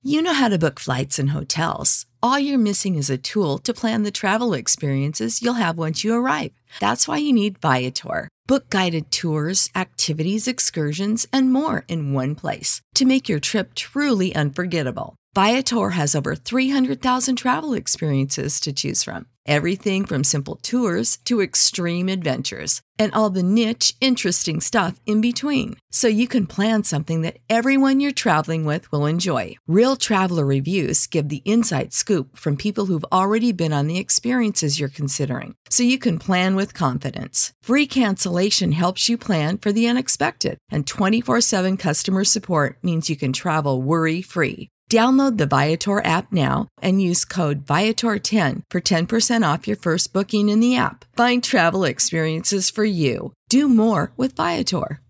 You know how to book flights and hotels. All you're missing is a tool to plan the travel experiences you'll have once you arrive. That's why you need Viator. Book guided tours, activities, excursions, and more in one place to make your trip truly unforgettable. Viator has over 300,000 travel experiences to choose from. Everything from simple tours to extreme adventures and all the niche, interesting stuff in between. So you can plan something that everyone you're traveling with will enjoy. Real traveler reviews give the inside scoop from people who've already been on the experiences you're considering. So you can plan with confidence. Free cancellation helps you plan for the unexpected, and 24 7 customer support means you can travel worry free. Download the Viator app now and use code Viator10 for 10% off your first booking in the app. Find travel experiences for you. Do more with Viator.